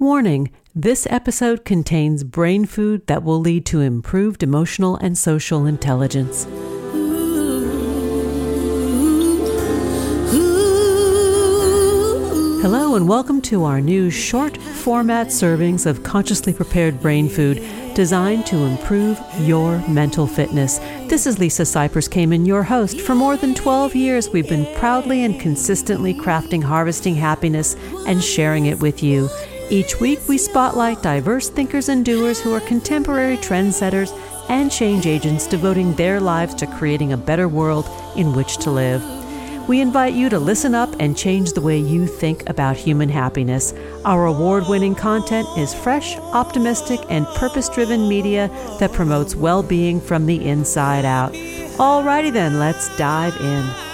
Warning this episode contains brain food that will lead to improved emotional and social intelligence. Hello, and welcome to our new short format servings of consciously prepared brain food designed to improve your mental fitness. This is Lisa Cypers Kamen, your host. For more than 12 years, we've been proudly and consistently crafting harvesting happiness and sharing it with you. Each week, we spotlight diverse thinkers and doers who are contemporary trendsetters and change agents devoting their lives to creating a better world in which to live. We invite you to listen up and change the way you think about human happiness. Our award winning content is fresh, optimistic, and purpose driven media that promotes well being from the inside out. Alrighty then, let's dive in.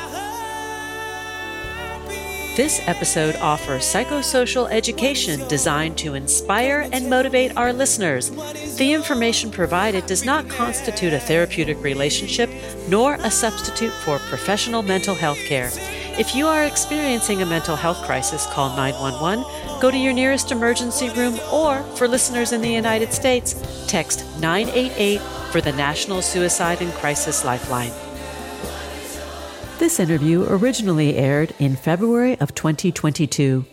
This episode offers psychosocial education designed to inspire and motivate our listeners. The information provided does not constitute a therapeutic relationship nor a substitute for professional mental health care. If you are experiencing a mental health crisis, call 911, go to your nearest emergency room, or for listeners in the United States, text 988 for the National Suicide and Crisis Lifeline. This interview originally aired in February of 2022.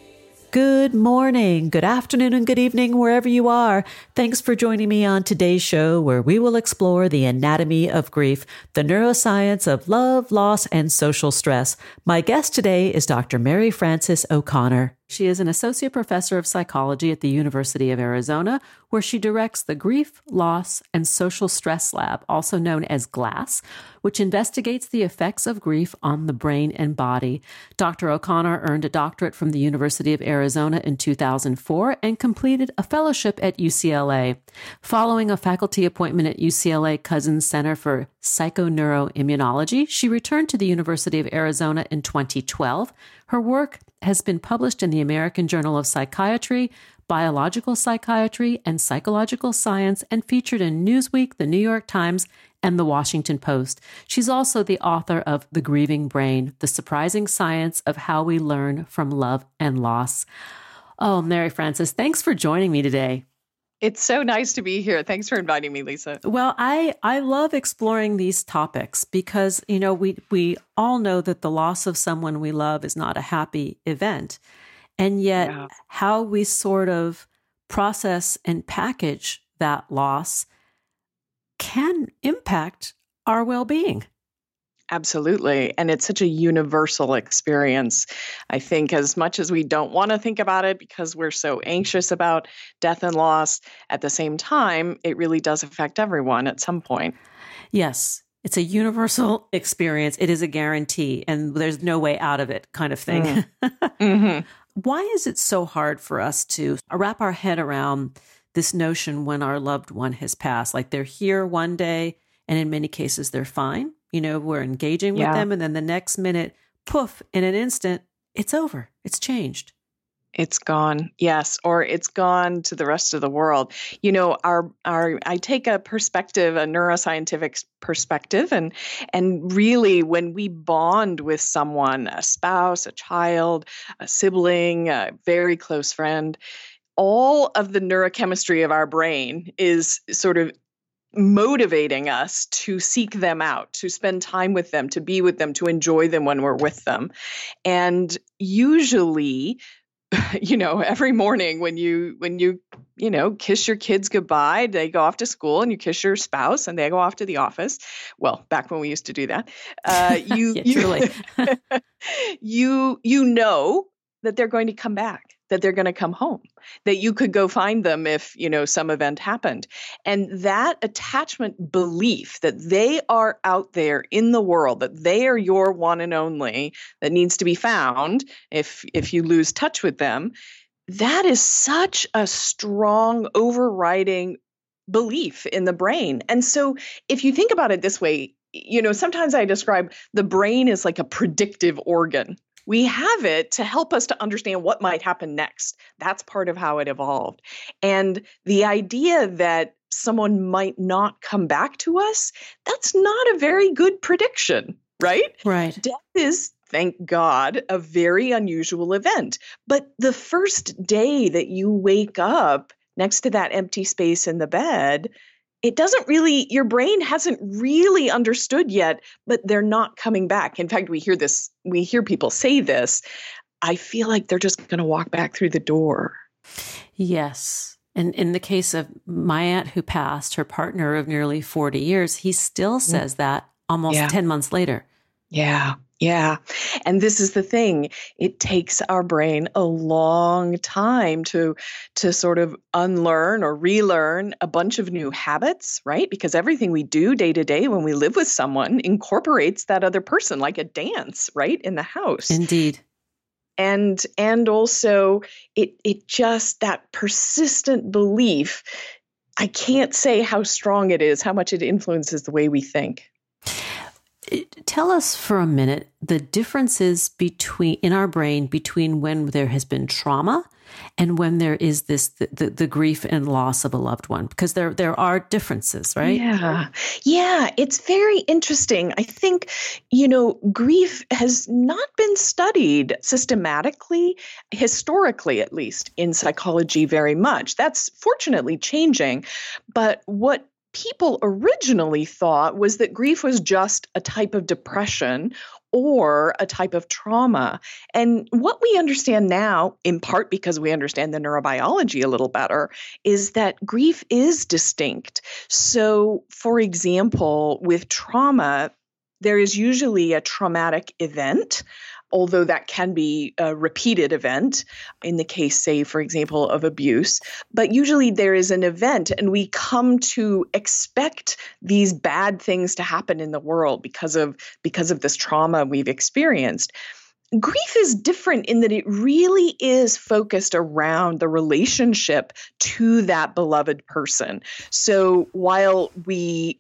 Good morning, good afternoon, and good evening, wherever you are. Thanks for joining me on today's show, where we will explore the anatomy of grief, the neuroscience of love, loss, and social stress. My guest today is Dr. Mary Frances O'Connor. She is an associate professor of psychology at the University of Arizona, where she directs the Grief, Loss, and Social Stress Lab, also known as GLASS, which investigates the effects of grief on the brain and body. Dr. O'Connor earned a doctorate from the University of Arizona in 2004 and completed a fellowship at UCLA. Following a faculty appointment at UCLA Cousins Center for Psychoneuroimmunology, she returned to the University of Arizona in 2012. Her work has been published in the American Journal of Psychiatry, Biological Psychiatry, and Psychological Science, and featured in Newsweek, the New York Times, and the Washington Post. She's also the author of The Grieving Brain The Surprising Science of How We Learn from Love and Loss. Oh, Mary Frances, thanks for joining me today. It's so nice to be here. Thanks for inviting me, Lisa. Well, I I love exploring these topics because, you know, we we all know that the loss of someone we love is not a happy event. And yet yeah. how we sort of process and package that loss can impact our well-being. Absolutely. And it's such a universal experience. I think, as much as we don't want to think about it because we're so anxious about death and loss, at the same time, it really does affect everyone at some point. Yes. It's a universal experience. It is a guarantee, and there's no way out of it, kind of thing. Mm. mm-hmm. Why is it so hard for us to wrap our head around this notion when our loved one has passed? Like they're here one day, and in many cases, they're fine you know, we're engaging with yeah. them. And then the next minute, poof, in an instant, it's over. It's changed. It's gone. Yes, or it's gone to the rest of the world. You know, our our I take a perspective, a neuroscientific perspective and and really when we bond with someone, a spouse, a child, a sibling, a very close friend, all of the neurochemistry of our brain is sort of motivating us to seek them out, to spend time with them, to be with them, to enjoy them when we're with them. And usually, you know, every morning when you when you you know kiss your kids goodbye, they go off to school, and you kiss your spouse, and they go off to the office. Well, back when we used to do that, uh, you yeah, you, you you know that they're going to come back that they're going to come home that you could go find them if you know some event happened. And that attachment belief that they are out there in the world that they are your one and only that needs to be found if if you lose touch with them that is such a strong overriding belief in the brain. And so if you think about it this way you know sometimes i describe the brain as like a predictive organ we have it to help us to understand what might happen next. That's part of how it evolved. And the idea that someone might not come back to us, that's not a very good prediction, right? Right. Death is thank God, a very unusual event. But the first day that you wake up next to that empty space in the bed, it doesn't really, your brain hasn't really understood yet, but they're not coming back. In fact, we hear this, we hear people say this. I feel like they're just going to walk back through the door. Yes. And in the case of my aunt who passed, her partner of nearly 40 years, he still mm. says that almost yeah. 10 months later. Yeah. Yeah. And this is the thing. It takes our brain a long time to to sort of unlearn or relearn a bunch of new habits, right? Because everything we do day to day when we live with someone incorporates that other person like a dance, right? In the house. Indeed. And and also it it just that persistent belief I can't say how strong it is, how much it influences the way we think. Tell us for a minute the differences between in our brain between when there has been trauma and when there is this the, the, the, grief and loss of a loved one because there there are differences right? Yeah. Yeah it's very interesting. I think you know grief has not been studied systematically historically at least in psychology very much. That's fortunately changing but what people originally thought was that grief was just a type of depression or a type of trauma. And what we understand now, in part because we understand the neurobiology a little better, is that grief is distinct. So, for example, with trauma, there is usually a traumatic event although that can be a repeated event in the case, say, for example, of abuse. But usually there is an event, and we come to expect these bad things to happen in the world because of because of this trauma we've experienced grief is different in that it really is focused around the relationship to that beloved person. So while we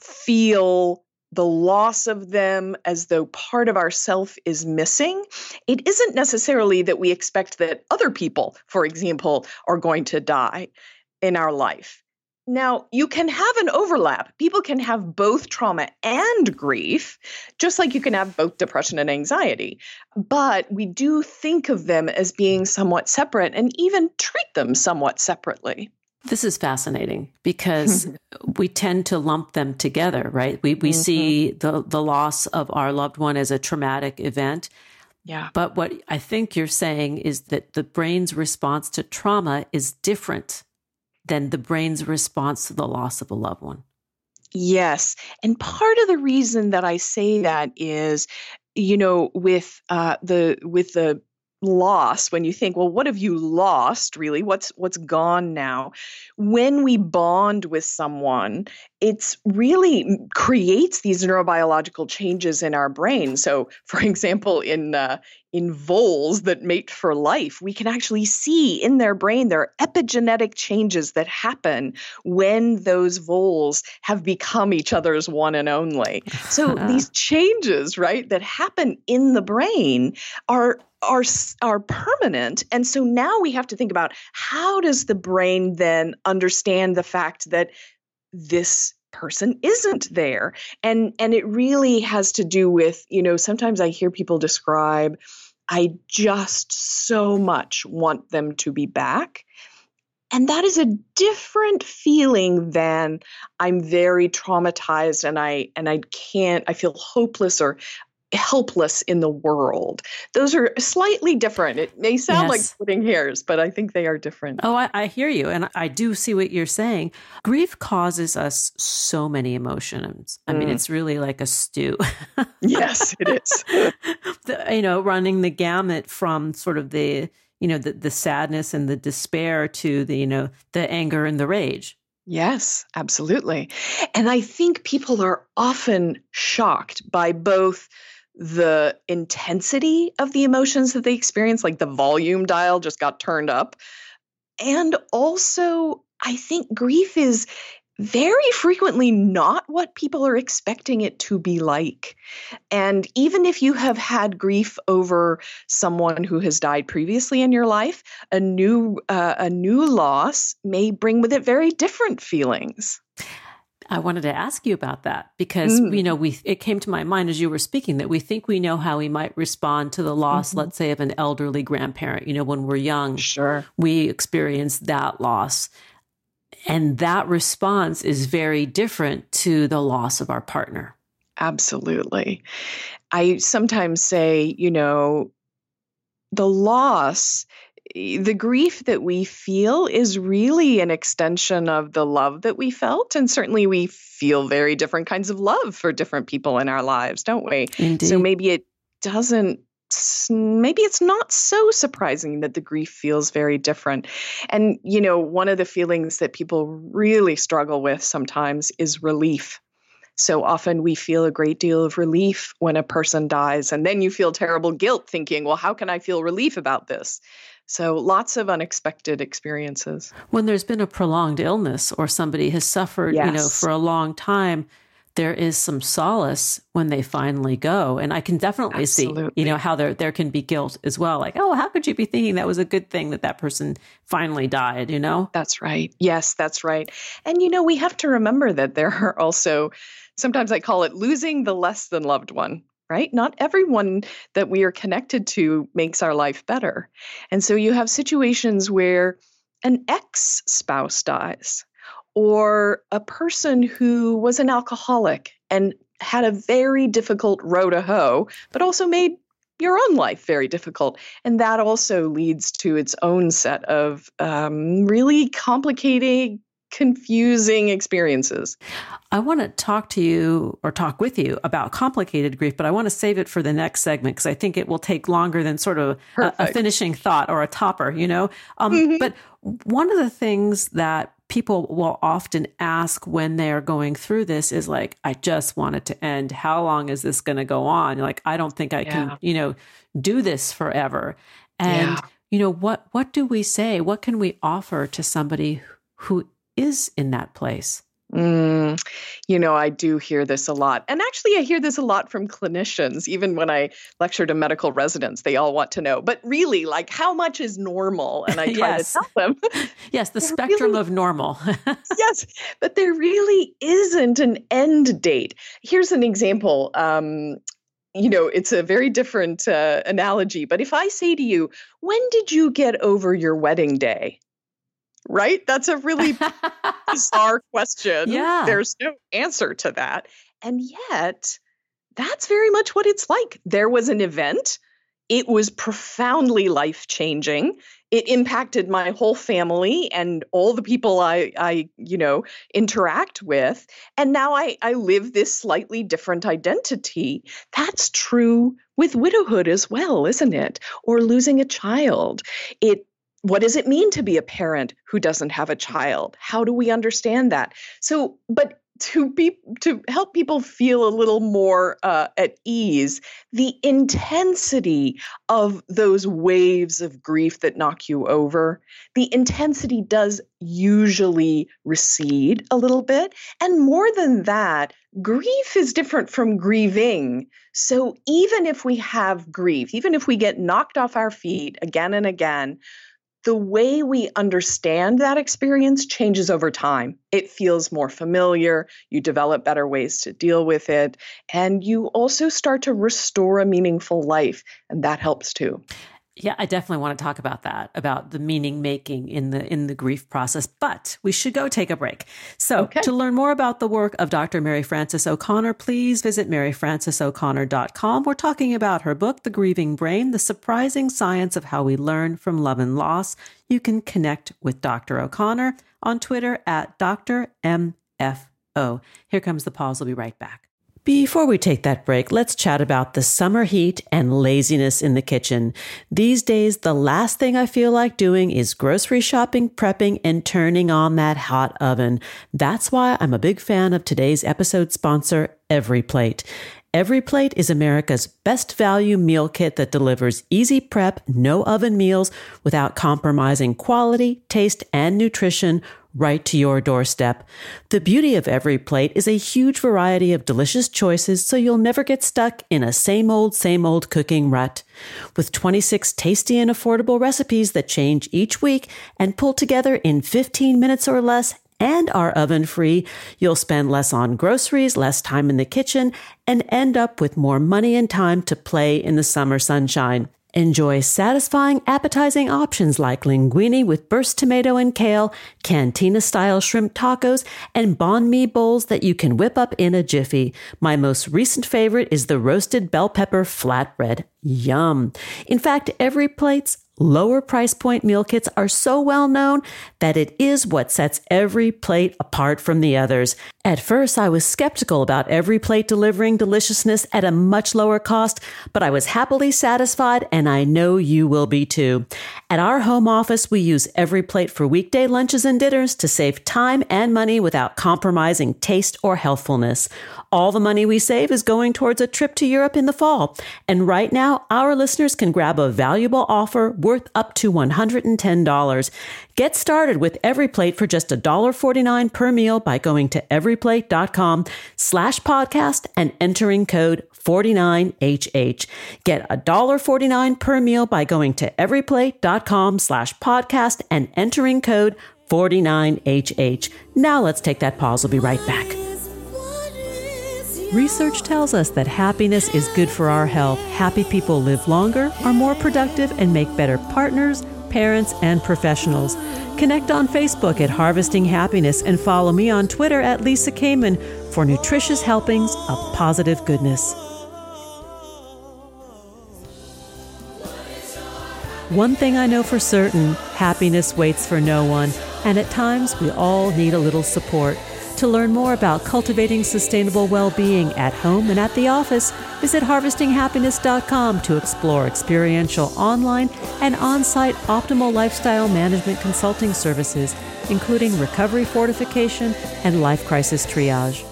feel the loss of them as though part of ourself is missing, it isn't necessarily that we expect that other people, for example, are going to die in our life. Now, you can have an overlap. People can have both trauma and grief, just like you can have both depression and anxiety. But we do think of them as being somewhat separate and even treat them somewhat separately. This is fascinating because we tend to lump them together, right? We we mm-hmm. see the the loss of our loved one as a traumatic event. Yeah. But what I think you're saying is that the brain's response to trauma is different than the brain's response to the loss of a loved one. Yes. And part of the reason that I say that is you know with uh, the with the loss when you think well what have you lost really? What's what's gone now? When we bond with someone it's really creates these neurobiological changes in our brain. So for example in uh, in voles that mate for life we can actually see in their brain there are epigenetic changes that happen when those voles have become each other's one and only. So these changes right that happen in the brain are are are permanent. And so now we have to think about how does the brain then understand the fact that this person isn't there? And and it really has to do with you know sometimes i hear people describe i just so much want them to be back. And that is a different feeling than i'm very traumatized and i and i can't i feel hopeless or helpless in the world. Those are slightly different. It may sound yes. like splitting hairs, but I think they are different. Oh, I, I, hear you. And I do see what you're saying. Grief causes us so many emotions. I mm. mean, it's really like a stew. yes, it is. the, you know, running the gamut from sort of the, you know, the, the sadness and the despair to the, you know, the anger and the rage. Yes, absolutely. And I think people are often shocked by both the intensity of the emotions that they experience, like the volume dial just got turned up. And also, I think grief is very frequently not what people are expecting it to be like. And even if you have had grief over someone who has died previously in your life, a new uh, a new loss may bring with it very different feelings. I wanted to ask you about that because mm. you know we it came to my mind as you were speaking that we think we know how we might respond to the loss mm-hmm. let's say of an elderly grandparent you know when we're young. Sure. We experience that loss. And that response is very different to the loss of our partner. Absolutely. I sometimes say you know the loss Eh, the grief that we feel is really an extension of the love that we felt. And certainly we feel very different kinds of love for different people in our lives, don't we? Indeed. So maybe it doesn't maybe it's not so surprising that the grief feels very different. And, you know, one of the feelings that people really struggle with sometimes is relief. So often we feel a great deal of relief when a person dies, and then you feel terrible guilt thinking, well, how can I feel relief about this? So lots of unexpected experiences. When there's been a prolonged illness or somebody has suffered, yes. you know, for a long time, there is some solace when they finally go. And I can definitely Absolutely. see, you know, how there there can be guilt as well. Like, oh, how could you be thinking that was a good thing that that person finally died, you know? That's right. Yes, that's right. And you know, we have to remember that there are also sometimes I call it losing the less than loved one right? Not everyone that we are connected to makes our life better. And so you have situations where an ex spouse dies, or a person who was an alcoholic and had a very difficult row to hoe, but also made your own life very difficult. And that also leads to its own set of um, really complicated confusing experiences. I want to talk to you or talk with you about complicated grief, but I want to save it for the next segment because I think it will take longer than sort of a, a, finishing thought or a topper, you know? Um, mm-hmm. But one of the things that people will often ask when they're going through this is like, I just want it to end. How long is this going to go on? Like, I don't think I yeah. can, you know, do this forever. And, yeah. you know, what, what do we say? What can we offer to somebody who is in that place? Mm, you know, I do hear this a lot. And actually, I hear this a lot from clinicians, even when I lecture to medical residents. They all want to know, but really, like, how much is normal? And I try yes. to tell them. yes, the spectrum really, of normal. yes, but there really isn't an end date. Here's an example. Um, you know, it's a very different uh, analogy, but if I say to you, when did you get over your wedding day? Right? That's a really bizarre question. Yeah. There's no answer to that. And yet, that's very much what it's like. There was an event, it was profoundly life changing. It impacted my whole family and all the people I, I, you know, interact with. And now I, I live this slightly different identity. That's true with widowhood as well, isn't it? Or losing a child. It what does it mean to be a parent who doesn't have a child? How do we understand that? So but to be to help people feel a little more uh, at ease the intensity of those waves of grief that knock you over the intensity does usually recede a little bit. And more than that grief is different from grieving. So even if we have grief even if we get knocked off our feet again and again the way we understand that experience changes over time. It feels more familiar, you develop better ways to deal with it, and you also start to restore a meaningful life, and that helps too. Yeah, I definitely want to talk about that, about the meaning making in the in the grief process, but we should go take a break. So, okay. to learn more about the work of Dr. Mary Frances O'Connor, please visit maryfrancesoconnor.com. We're talking about her book, The Grieving Brain: The Surprising Science of How We Learn from Love and Loss. You can connect with Dr. O'Connor on Twitter at Dr. MFO. Here comes the pause. We'll be right back. Before we take that break, let's chat about the summer heat and laziness in the kitchen. These days, the last thing I feel like doing is grocery shopping, prepping, and turning on that hot oven. That's why I'm a big fan of today's episode sponsor, Every Plate. Every Plate is America's best value meal kit that delivers easy prep, no oven meals without compromising quality, taste, and nutrition right to your doorstep. The beauty of every plate is a huge variety of delicious choices so you'll never get stuck in a same old, same old cooking rut. With 26 tasty and affordable recipes that change each week and pull together in 15 minutes or less, and are oven free, you'll spend less on groceries, less time in the kitchen, and end up with more money and time to play in the summer sunshine. Enjoy satisfying, appetizing options like linguine with burst tomato and kale, cantina style shrimp tacos, and banh mi bowls that you can whip up in a jiffy. My most recent favorite is the roasted bell pepper flatbread. Yum. In fact, every plate's Lower price point meal kits are so well known that it is what sets every plate apart from the others. At first, I was skeptical about every plate delivering deliciousness at a much lower cost, but I was happily satisfied, and I know you will be too. At our home office, we use every plate for weekday lunches and dinners to save time and money without compromising taste or healthfulness. All the money we save is going towards a trip to Europe in the fall. And right now, our listeners can grab a valuable offer worth up to $110. Get started with every plate for just $1.49 per meal by going to everyplate.com slash podcast and entering code 49HH. Get $1.49 per meal by going to everyplate.com slash podcast and entering code 49HH. Now let's take that pause. We'll be right back. Research tells us that happiness is good for our health. Happy people live longer, are more productive, and make better partners, parents, and professionals. Connect on Facebook at Harvesting Happiness and follow me on Twitter at Lisa Kamen for nutritious helpings of positive goodness. One thing I know for certain happiness waits for no one, and at times we all need a little support. To learn more about cultivating sustainable well being at home and at the office, visit harvestinghappiness.com to explore experiential online and on site optimal lifestyle management consulting services, including recovery fortification and life crisis triage.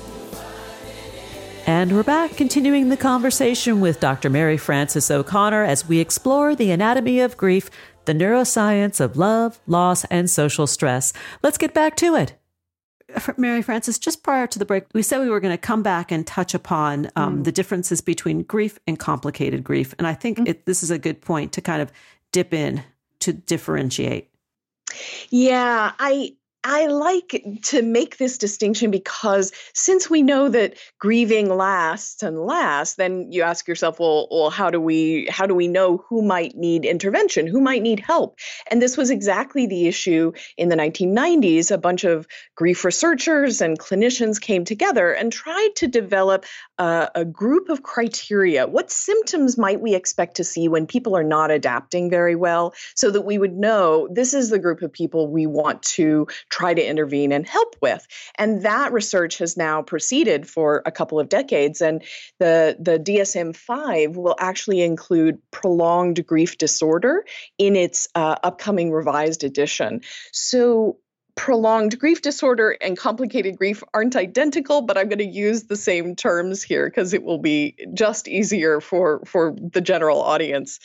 And we're back, continuing the conversation with Dr. Mary Frances O'Connor as we explore the anatomy of grief, the neuroscience of love, loss, and social stress. Let's get back to it. Mary Frances, just prior to the break, we said we were going to come back and touch upon um, mm. the differences between grief and complicated grief. And I think mm. it, this is a good point to kind of dip in to differentiate. Yeah, I I like to make this distinction because since we know that grieving lasts and lasts, then you ask yourself, well, well, how do we how do we know who might need intervention, who might need help? And this was exactly the issue in the 1990s. A bunch of grief researchers and clinicians came together and tried to develop a, a group of criteria. What symptoms might we expect to see when people are not adapting very well, so that we would know this is the group of people we want to try to intervene and help with. And that research has now proceeded for a couple of decades. And the, the DSM 5 will actually include prolonged grief disorder in its uh, upcoming revised edition. So prolonged grief disorder and complicated grief aren't identical but i'm going to use the same terms here because it will be just easier for for the general audience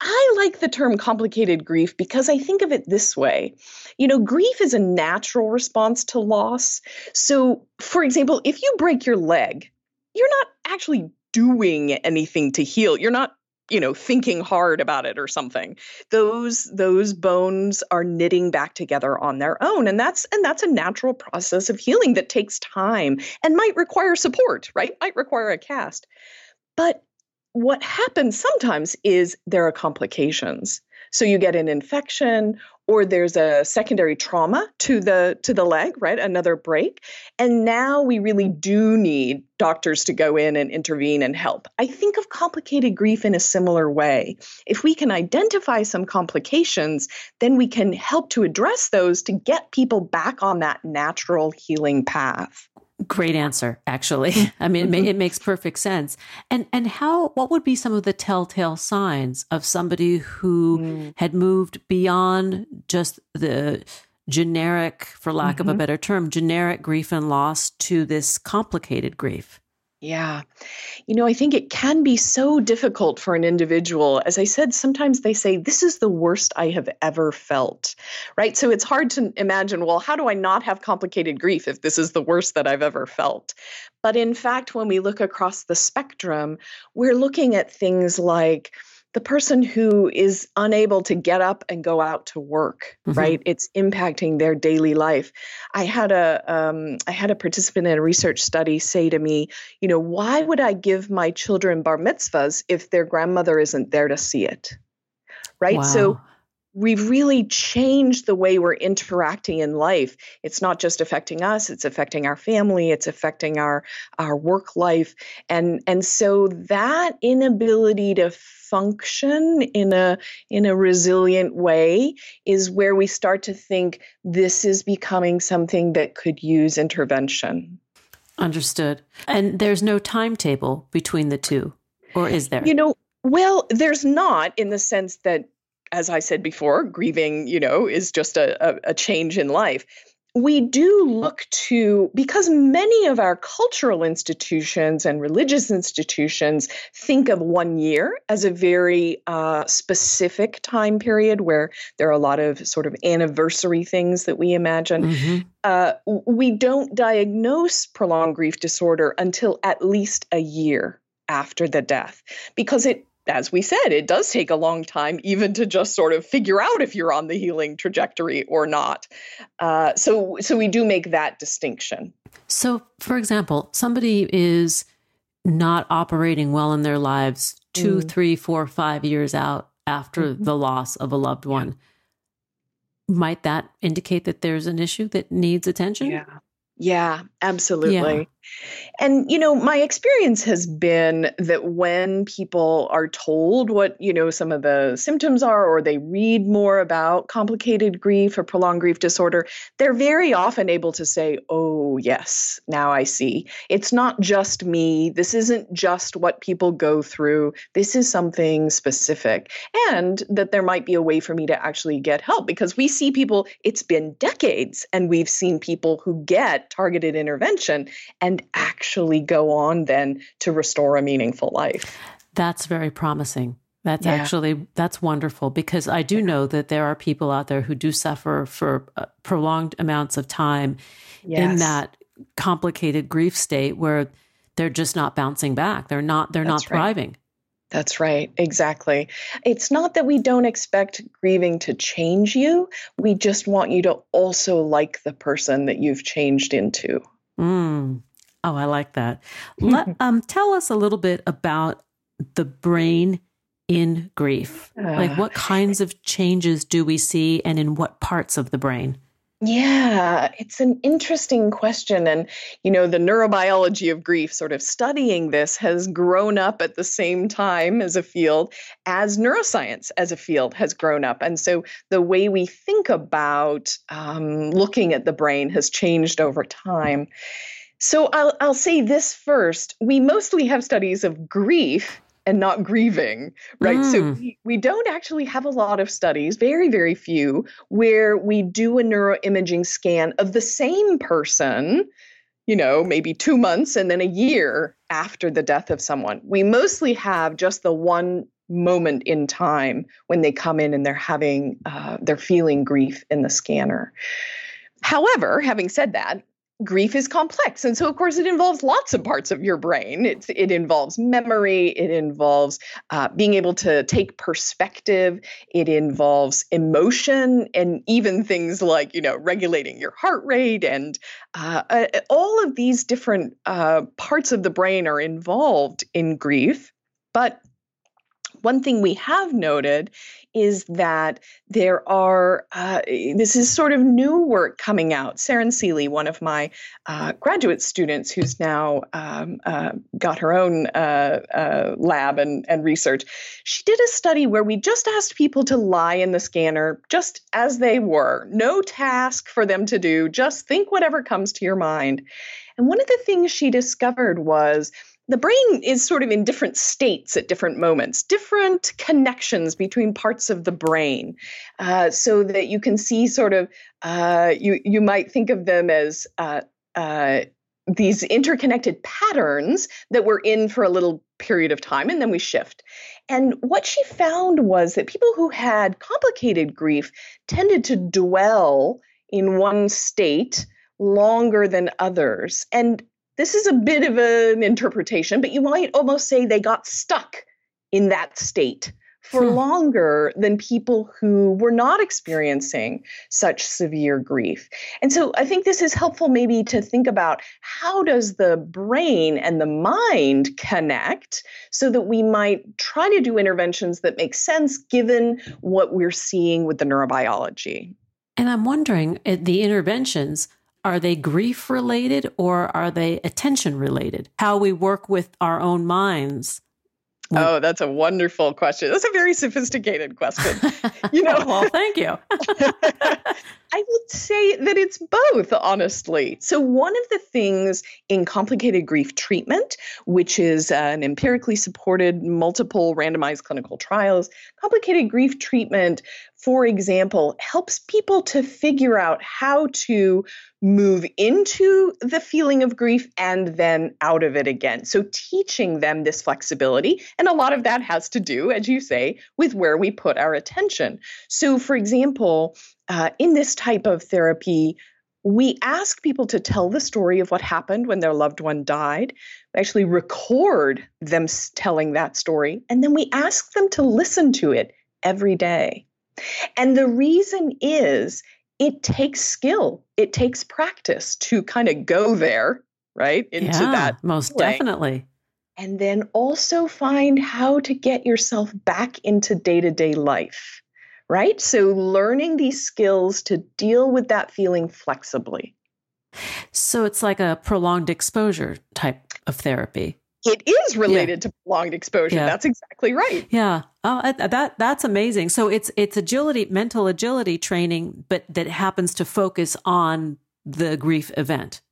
I like the term complicated grief because I think of it this way. You know, grief is a natural response to loss. So, for example, if you break your leg, you're not actually doing anything to heal. You're not you know thinking hard about it or something those those bones are knitting back together on their own and that's and that's a natural process of healing that takes time and might require support right might require a cast but what happens sometimes is there are complications. So you get an infection or there's a secondary trauma to the to the leg, right? Another break. And now we really do need doctors to go in and intervene and help. I think of complicated grief in a similar way. If we can identify some complications, then we can help to address those to get people back on that natural healing path. Great answer, actually. I mean, it, it, makes perfect sense. And and how? What would be some of the telltale signs of somebody who mm. had moved beyond just the generic, for lack mm-hmm. of a mm-hmm. better term, generic grief and loss to this complicated grief? Yeah. You know, I think it can be so difficult for an individual. As I said, sometimes they say, This is the worst I have ever felt, right? So it's hard to imagine, well, how do I not have complicated grief if this is the worst that I've ever felt? But in fact, when we look across the spectrum, we're looking at things like, the person who is unable to get up and go out to work, mm-hmm. right? It's impacting their daily life. I had a um, I had a participant in a research study say to me, you know, why would I give my children bar mitzvahs if their grandmother isn't there to see it? Right. Wow. So we've really changed the way we're interacting in life. It's not just affecting us it's affecting our family it's affecting our our work life. And and so that inability to function in a in a resilient way is where we start to think this is becoming something that could use intervention. Understood. And there's no timetable between the two or is there? You know well, there's not in the sense that as I said before, grieving, you know, is just a, a, a change in life we do look to because many of our cultural institutions and religious institutions think of one year as a very uh, specific time period where there are a lot of sort of anniversary things that we imagine. Mm-hmm. Uh, we don't diagnose prolonged grief disorder until at least a year after the death because it as we said, it does take a long time even to just sort of figure out if you're on the healing trajectory or not. Uh, so, so we do make that distinction. So, for example, somebody is not operating well in their lives two, mm. three, four, five years out after mm-hmm. the loss of a loved one. Might that indicate that there's an issue that needs attention? Yeah. Yeah, absolutely. Yeah. And, you know, my experience has been that when people are told what, you know, some of the symptoms are, or they read more about complicated grief or prolonged grief disorder, they're very often able to say, oh, yes, now I see. It's not just me. This isn't just what people go through. This is something specific. And that there might be a way for me to actually get help because we see people, it's been decades, and we've seen people who get targeted intervention and actually go on then to restore a meaningful life. That's very promising. That's yeah. actually that's wonderful because I do know that there are people out there who do suffer for uh, prolonged amounts of time yes. in that complicated grief state where they're just not bouncing back. They're not they're that's not thriving. Right. That's right, exactly. It's not that we don't expect grieving to change you. We just want you to also like the person that you've changed into. Mm. Oh, I like that. Let, um, tell us a little bit about the brain in grief. Uh, like, what kinds of changes do we see, and in what parts of the brain? Yeah, it's an interesting question. And, you know, the neurobiology of grief, sort of studying this, has grown up at the same time as a field as neuroscience as a field has grown up. And so the way we think about um, looking at the brain has changed over time. So I'll, I'll say this first. We mostly have studies of grief and not grieving, right? Mm. So we, we don't actually have a lot of studies, very, very few, where we do a neuroimaging scan of the same person, you know, maybe two months and then a year after the death of someone. We mostly have just the one moment in time when they come in and they're having, uh, they're feeling grief in the scanner. However, having said that, grief is complex. And so of course it involves lots of parts of your brain. It's, it involves memory it involves uh, being able to take perspective it involves emotion and even things like you know regulating your heart rate and uh, uh, all of these different uh, parts of the brain are involved in grief but one thing we have noted is that there are, uh, this is sort of new work coming out. Saren Seeley, one of my uh, graduate students who's now um, uh, got her own uh, uh, lab and, and research, she did a study where we just asked people to lie in the scanner just as they were, no task for them to do, just think whatever comes to your mind. And one of the things she discovered was the brain is sort of in different states at different moments, different connections between parts of the brain, uh, so that you can see sort of uh, you you might think of them as uh, uh, these interconnected patterns that we're in for a little period of time, and then we shift. And what she found was that people who had complicated grief tended to dwell in one state longer than others. And this is a bit of an interpretation, but you might almost say they got stuck in that state for hmm. longer than people who were not experiencing such severe grief. And so I think this is helpful maybe to think about how does the brain and the mind connect so that we might try to do interventions that make sense given what we're seeing with the neurobiology. And I'm wondering eh, the interventions are they grief related or are they attention related? How we work with our own minds Oh, that's a wonderful question. That's a very sophisticated question. You know, well, thank you. I would say that it's both, honestly. So, one of the things in complicated grief treatment, which is uh, an empirically supported, multiple randomized clinical trials, complicated grief treatment for example, helps people to figure out how to move into the feeling of grief and then out of it again. So, teaching them this flexibility. And a lot of that has to do, as you say, with where we put our attention. So, for example, uh, in this type of therapy, we ask people to tell the story of what happened when their loved one died. We actually record them telling that story, and then we ask them to listen to it every day. And the reason is it takes skill, it takes practice to kind of go there, right? Into yeah, that. Most definitely. And then also find how to get yourself back into day to day life, right? So learning these skills to deal with that feeling flexibly. So it's like a prolonged exposure type of therapy it is related yeah. to prolonged exposure. Yeah. That's exactly right. Yeah. Oh, that that's amazing. So it's it's agility, mental agility training, but that happens to focus on the grief event.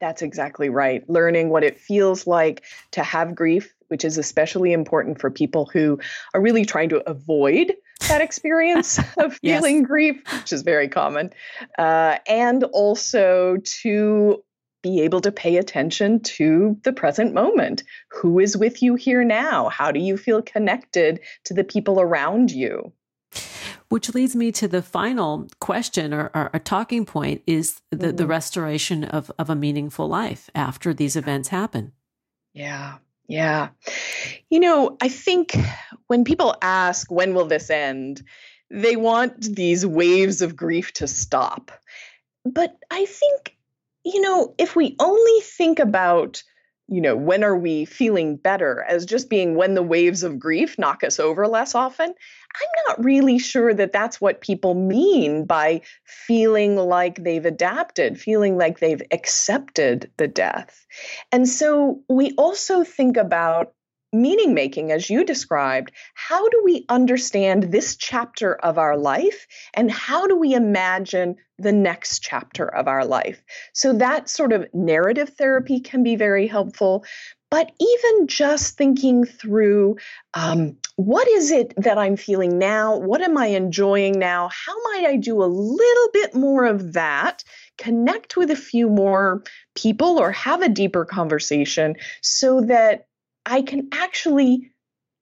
That's exactly right. Learning what it feels like to have grief, which is especially important for people who are really trying to avoid that experience of feeling yes. grief, which is very common, uh, and also to be able to pay attention to the present moment. Who is with you here now? How do you feel connected to the people around you? Which leads me to the final question or, or a talking point is the, mm-hmm. the restoration of, of a meaningful life after these events happen. Yeah. Yeah. You know, I think when people ask, when will this end? They want these waves of grief to stop. But I think you know, if we only think about, you know, when are we feeling better as just being when the waves of grief knock us over less often, I'm not really sure that that's what people mean by feeling like they've adapted, feeling like they've accepted the death. And so we also think about meaning making, as you described, how do we understand this chapter of our life and how do we imagine the next chapter of our life? So, that sort of narrative therapy can be very helpful. But even just thinking through um, what is it that I'm feeling now? What am I enjoying now? How might I do a little bit more of that? Connect with a few more people or have a deeper conversation so that I can actually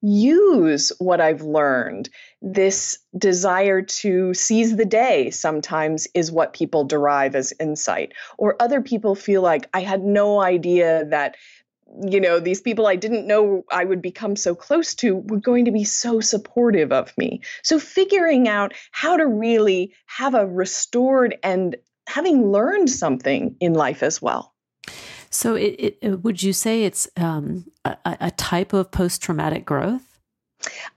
use what I've learned. This desire to seize the day sometimes is what people derive as insight. Or other people feel like I had no idea that you know these people i didn't know i would become so close to were going to be so supportive of me so figuring out how to really have a restored and having learned something in life as well so, it, it, would you say it's um, a, a type of post traumatic growth?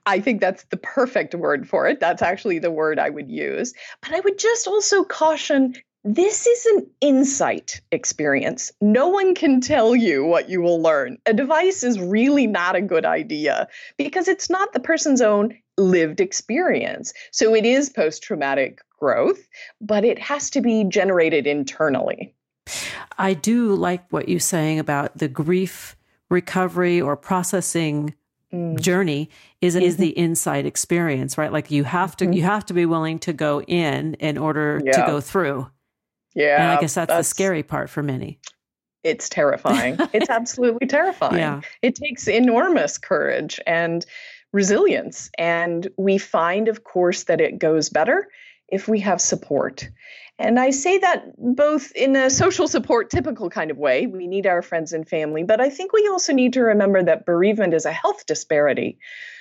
I think that's the perfect word for it. That's actually the word I would use. But I would just also caution this is an insight experience. No one can tell you what you will learn. A device is really not a good idea because it's not the person's own lived experience. So it is post traumatic growth, but it has to be generated internally. I do like what you're saying about the grief recovery or processing mm. journey is mm-hmm. is the inside experience, right? Like you have to mm-hmm. you have to be willing to go in in order yeah. to go through. Yeah. And I guess that's, that's the scary part for many. It's terrifying. it's absolutely terrifying. Yeah. It takes enormous courage and resilience. And we find, of course, that it goes better if we have support. And I say that both in a social support, typical kind of way. We need our friends and family, but I think we also need to remember that bereavement is a health disparity.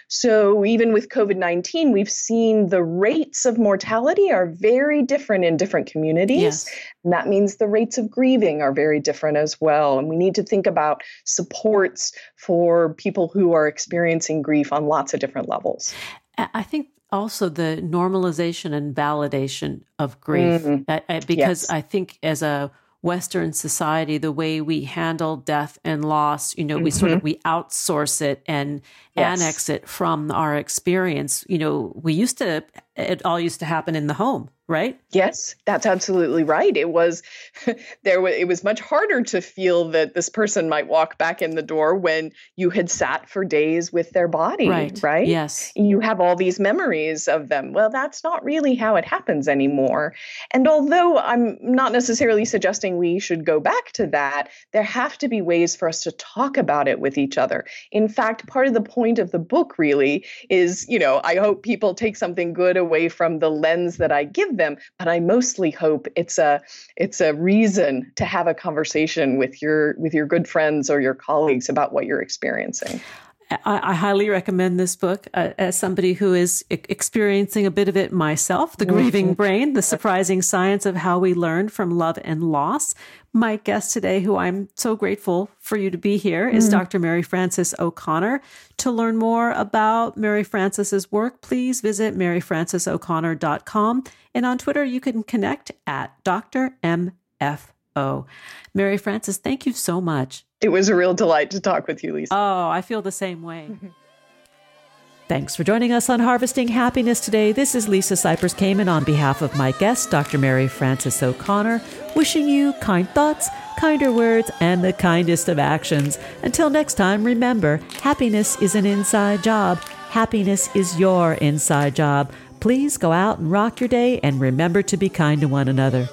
So even with COVID 19, we've seen the rates of mortality are very different in different communities. Yes. And that means the rates of grieving are very different as well. And we need to think about supports for people who are experiencing grief on lots of different levels. I think also the normalization and validation of grief mm-hmm. uh, because yes. i think as a western society the way we handle death and loss you know mm-hmm. we sort of mm-hmm. we outsource it and yes. annex it from our experience you know we used to it all used to happen in the home right? Yes, that's absolutely right. It was there was it was much harder to feel that this person might walk back in the door when you had sat for days with their body, right? right? Yes. You have all these memories of them. Well, that's not really how it happens anymore. And although I'm not necessarily suggesting we should go back to that, there have to be ways for us to talk about it with each other. In fact, part of the point of the book really is, you know, I hope people take something good away from the lens that I give them them but i mostly hope it's a it's a reason to have a conversation with your with your good friends or your colleagues about what you're experiencing I, I highly recommend this book uh, as somebody who is e- experiencing a bit of it myself The Grieving mm-hmm. Brain, the surprising science of how we learn from love and loss. My guest today, who I'm so grateful for you to be here, is mm-hmm. Dr. Mary Frances O'Connor. To learn more about Mary Frances's work, please visit maryfrancesoconnor.com. And on Twitter, you can connect at Dr. MFO. Mary Frances, thank you so much. It was a real delight to talk with you, Lisa. Oh, I feel the same way. Thanks for joining us on Harvesting Happiness today. This is Lisa Cypers Kamen on behalf of my guest, Dr. Mary Frances O'Connor, wishing you kind thoughts, kinder words, and the kindest of actions. Until next time, remember happiness is an inside job. Happiness is your inside job. Please go out and rock your day and remember to be kind to one another.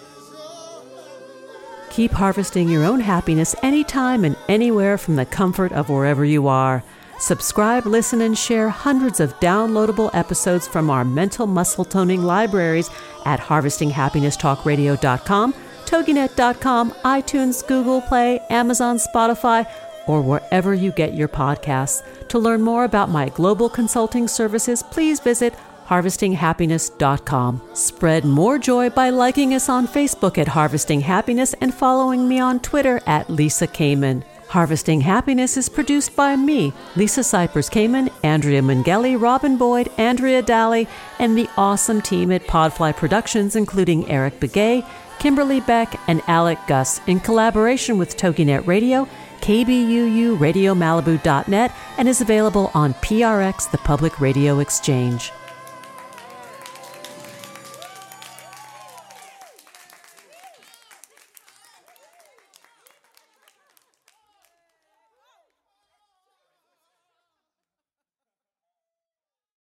Keep harvesting your own happiness anytime and anywhere from the comfort of wherever you are. Subscribe, listen, and share hundreds of downloadable episodes from our mental muscle toning libraries at harvestinghappinesstalkradio.com, toginet.com, iTunes, Google Play, Amazon, Spotify, or wherever you get your podcasts. To learn more about my global consulting services, please visit harvestinghappiness.com. Spread more joy by liking us on Facebook at Harvesting Happiness and following me on Twitter at Lisa Kamen. Harvesting Happiness is produced by me, Lisa Cypers Kamen, Andrea Mungeli, Robin Boyd, Andrea Daly, and the awesome team at Podfly Productions, including Eric Begay, Kimberly Beck, and Alec Gus, in collaboration with TogiNet Radio, KBUU, RadioMalibu.net, and is available on PRX, the Public Radio Exchange.